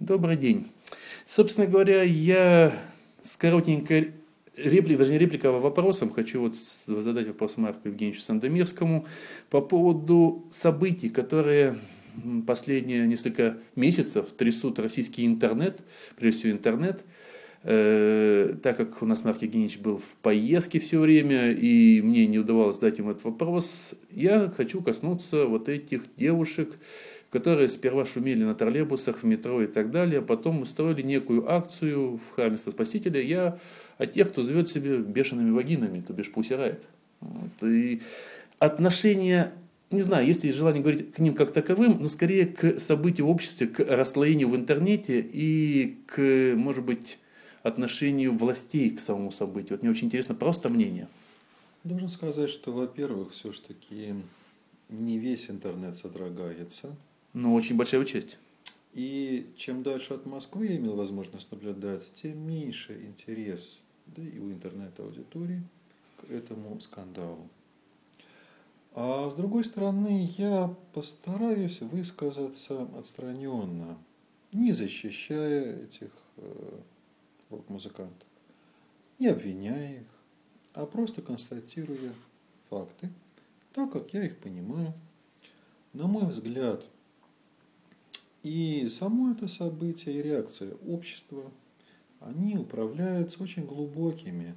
Добрый день. Собственно говоря, я с коротенькой репликой, даже не реплика, а вопросом хочу вот задать вопрос Марку Евгеньевичу Сандомирскому по поводу событий, которые последние несколько месяцев трясут российский интернет, прежде всего интернет, э, так как у нас Марк Евгеньевич был в поездке все время, и мне не удавалось задать ему этот вопрос, я хочу коснуться вот этих девушек, которые сперва шумели на троллейбусах, в метро и так далее, а потом устроили некую акцию в храме Спасителя. Я о тех, кто зовет себя бешеными вагинами, то бишь пусирает. Вот. И отношение, не знаю, есть ли желание говорить к ним как таковым, но скорее к событию в обществе, к расслоению в интернете и к, может быть, отношению властей к самому событию. Вот мне очень интересно просто мнение. Должен сказать, что, во-первых, все-таки не весь интернет содрогается. Ну, очень большая часть. И чем дальше от Москвы я имел возможность наблюдать, тем меньше интерес, да и у интернет-аудитории к этому скандалу. А с другой стороны, я постараюсь высказаться отстраненно, не защищая этих э, рок-музыкантов, не обвиняя их, а просто констатируя факты, так как я их понимаю. На мой взгляд, и само это событие и реакция общества, они управляются очень глубокими,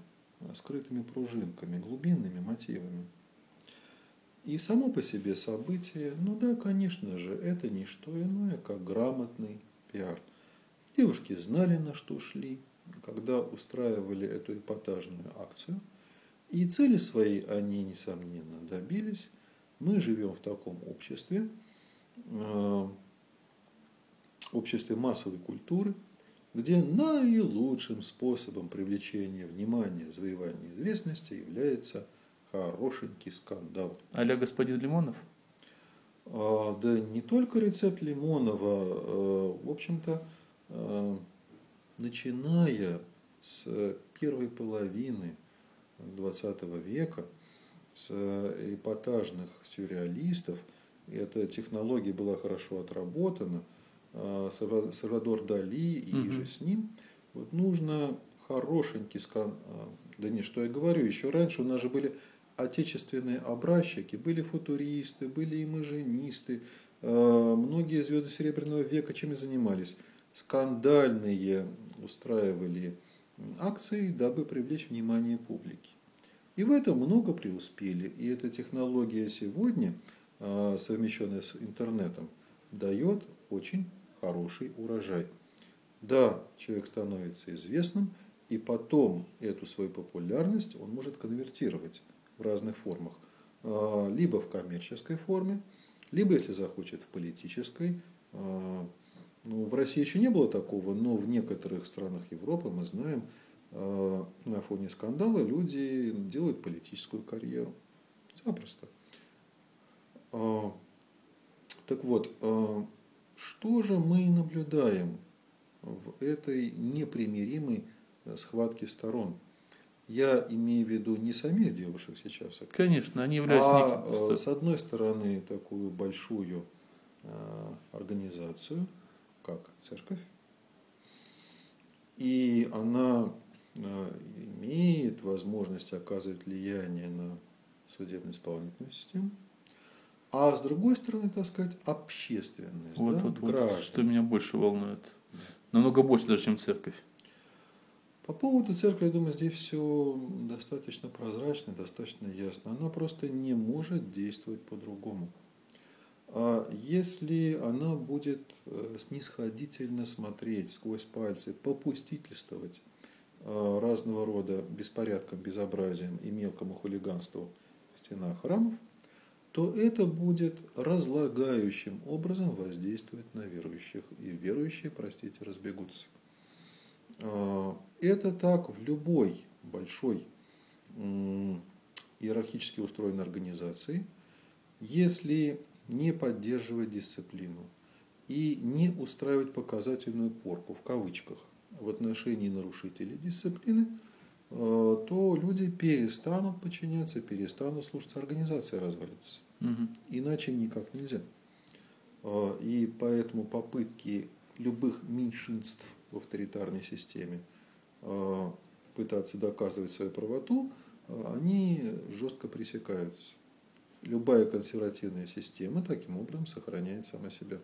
скрытыми пружинками, глубинными мотивами. И само по себе событие, ну да, конечно же, это не что иное, как грамотный пиар. Девушки знали, на что шли, когда устраивали эту эпатажную акцию, и цели свои они, несомненно, добились. Мы живем в таком обществе, э, обществе массовой культуры, где наилучшим способом привлечения внимания, завоевания известности является хорошенький скандал. Аля господин Лимонов? А, да не только рецепт Лимонова, а, в общем-то, а, начиная с первой половины XX века, с эпатажных сюрреалистов, эта технология была хорошо отработана – Сальвадор Дали и угу. же с ним, вот нужно хорошенький скан. Э, да не, что я говорю, еще раньше у нас же были отечественные образчики, были футуристы, были имажинисты, э, многие звезды Серебряного века чем и занимались. Скандальные устраивали акции, дабы привлечь внимание публики. И в этом много преуспели. И эта технология сегодня, совмещенная с интернетом, дает очень хороший урожай. Да, человек становится известным, и потом эту свою популярность он может конвертировать в разных формах. А, либо в коммерческой форме, либо, если захочет, в политической. А, ну, в России еще не было такого, но в некоторых странах Европы мы знаем, а, на фоне скандала люди делают политическую карьеру. Запросто. Так вот, что же мы наблюдаем в этой непримиримой э, схватке сторон? Я имею в виду не самих девушек сейчас. А Конечно, они являются а. Э, с одной стороны такую большую э, организацию, как церковь, и она имеет возможность оказывать влияние на судебно-исполнительную систему, а с другой стороны, так сказать, общественность. Вот, да? вот, вот, что меня больше волнует. Намного больше даже, чем церковь. По поводу церкви, я думаю, здесь все достаточно прозрачно, достаточно ясно. Она просто не может действовать по-другому. А если она будет э, снисходительно смотреть сквозь пальцы, попустительствовать э, разного рода беспорядкам, безобразиям и мелкому хулиганству в стенах храмов, то это будет разлагающим образом воздействовать на верующих. И верующие, простите, разбегутся. А, это так в любой большой иерархически устроенной организации, если не поддерживать дисциплину и не устраивать показательную порку в кавычках в отношении нарушителей дисциплины, то люди перестанут подчиняться, перестанут слушаться, организация развалится. Угу. Иначе никак нельзя. А, и поэтому попытки любых меньшинств в авторитарной системе пытаться доказывать свою правоту, они жестко пресекаются. Любая консервативная система таким образом сохраняет сама себя.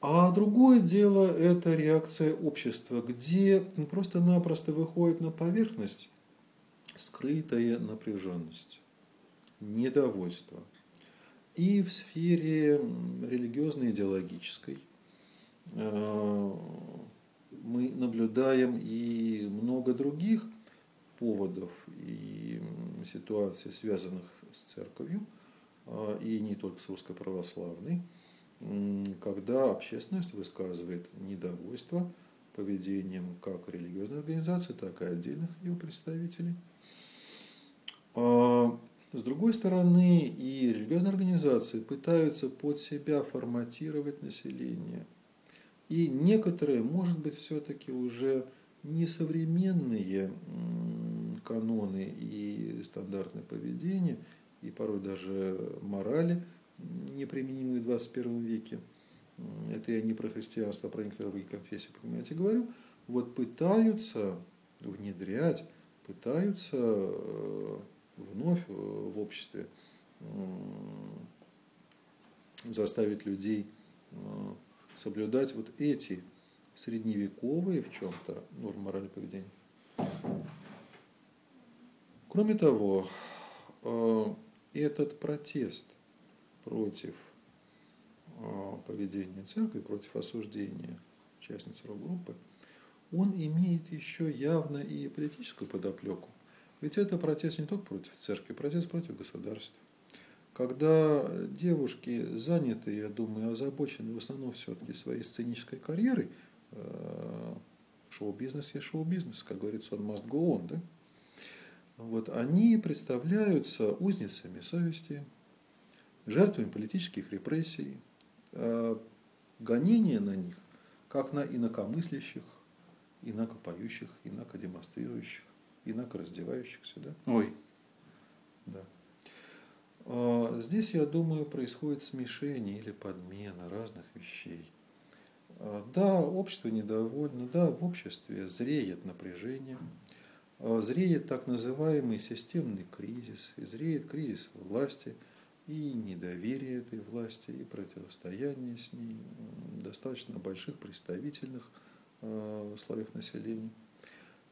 А другое дело – это реакция общества, где просто-напросто выходит на поверхность скрытая напряженность, недовольство. И в сфере религиозно-идеологической э, мы наблюдаем и много других поводов и ситуаций, связанных с церковью, э, и не только с русской православной, когда общественность высказывает недовольство поведением как религиозной организации, так и отдельных ее представителей. А, с другой стороны, и религиозные организации пытаются под себя форматировать население. И некоторые, может быть, все-таки уже несовременные каноны и стандартное поведение, и порой даже морали – неприменимые в 21 веке, это я не про христианство, а про некоторые другие конфессии, понимаете, говорю, вот пытаются внедрять, пытаются э, вновь э, в обществе заставить людей э, соблюдать вот эти средневековые в чем-то нормы морали поведения. Кроме того, этот протест против а, поведения церкви, против осуждения участниц рок-группы, он имеет еще явно и политическую подоплеку. Ведь это протест не только против церкви, протест против государства. Когда девушки заняты, я думаю, озабочены в основном все-таки своей сценической карьерой, э, шоу-бизнес есть шоу-бизнес, как говорится, он must go on, да? Вот, они представляются узницами совести, жертвами политических репрессий, э, гонения на них, как на инакомыслящих, инакопоющих, инакодемонстрирующих, инакораздевающихся. Да? Ой. Да. А, здесь, я думаю, происходит смешение или подмена разных вещей. А, да, общество недовольно, да, в обществе зреет напряжение, зреет так называемый системный кризис, зреет кризис власти – и недоверие этой власти, и противостояние с ней достаточно больших представительных э, слоев населения.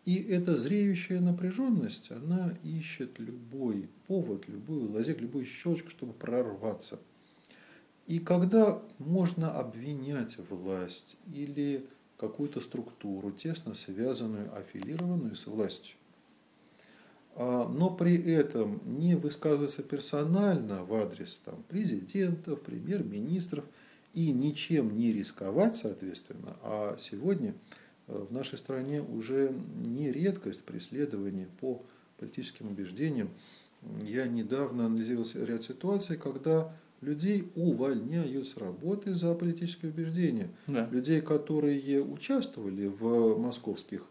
И эта зреющая напряженность, она ищет любой повод, любую лазек, любую щелочку, чтобы прорваться. И когда можно обвинять власть или какую-то структуру, тесно связанную, аффилированную с властью, но при этом не высказываться персонально в адрес там, президентов, премьер-министров и ничем не рисковать, соответственно. А сегодня э, в нашей стране уже не редкость преследования по политическим убеждениям. Я недавно анализировал ряд ситуаций, когда людей увольняют с работы за политические убеждения. Да. Людей, которые участвовали в московских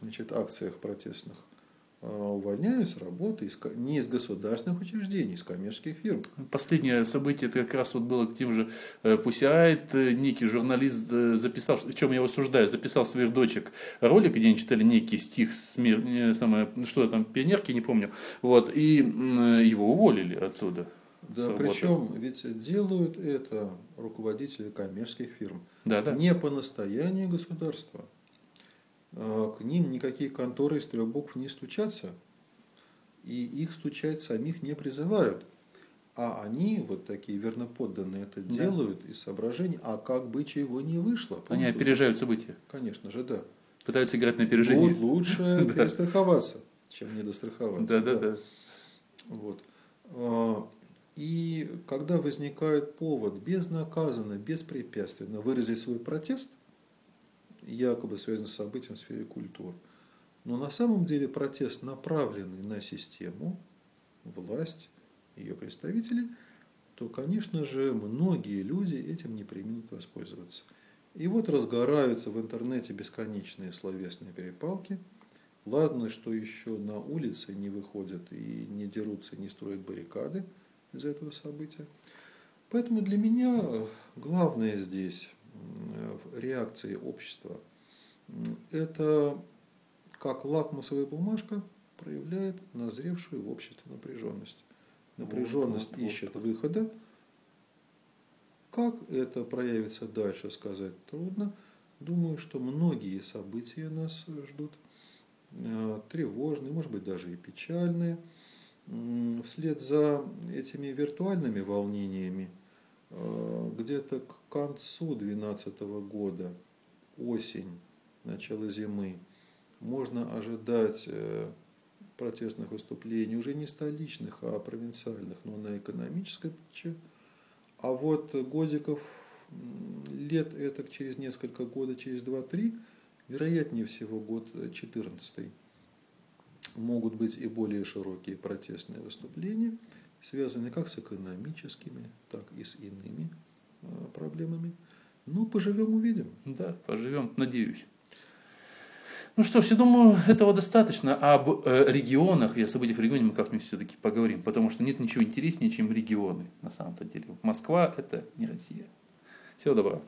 значит, акциях протестных а, увольняют с работы из, не из государственных учреждений, из коммерческих фирм. Последнее событие это как раз вот было к тем же э, Пусяет, э, некий журналист э, записал, в чем я его осуждаю, записал своих дочек ролик, где они читали некий стих, смер... самое, что там, пионерки, не помню, вот, и его уволили оттуда. Да, причем ведь делают это руководители коммерческих фирм да, да. не по настоянию государства, к ним никакие конторы из трех букв не стучатся, и их стучать самих не призывают. А они, вот такие верноподданные, это да. делают из соображений, а как бы чего не вышло. Помните? Они опережают события. Конечно же, да. Пытаются играть на опережение. Вот лучше перестраховаться, чем недостраховаться. Да, да, да. Вот. А, и когда возникает повод безнаказанно, беспрепятственно выразить свой протест – якобы связан с событием в сфере культуры. Но на самом деле протест, направленный на систему, власть, ее представители, то, конечно же, многие люди этим не примут воспользоваться. И вот разгораются в интернете бесконечные словесные перепалки. Ладно, что еще на улице не выходят и не дерутся, не строят баррикады из этого события. Поэтому для меня главное здесь реакции общества. Это как лакмусовая бумажка проявляет назревшую в обществе напряженность. Напряженность вот, вот, ищет вот. выхода. Как это проявится дальше, сказать трудно. Думаю, что многие события нас ждут э, тревожные, может быть, даже и печальные. Вслед за этими виртуальными волнениями где-то к концу 2012 года, осень, начало зимы, можно ожидать э, протестных выступлений, уже не столичных, а провинциальных, но на экономической почве. А вот годиков лет это через несколько года, через 2-3, вероятнее всего год 14 могут быть и более широкие протестные выступления, связанные как с экономическими, так и с иными э, проблемами. Ну, поживем, увидим. Да, поживем, надеюсь. Ну что ж, я думаю, этого достаточно. Об э, регионах и о событиях в регионе мы как-нибудь все-таки поговорим, потому что нет ничего интереснее, чем регионы на самом-то деле. Москва – это не Россия. Всего доброго.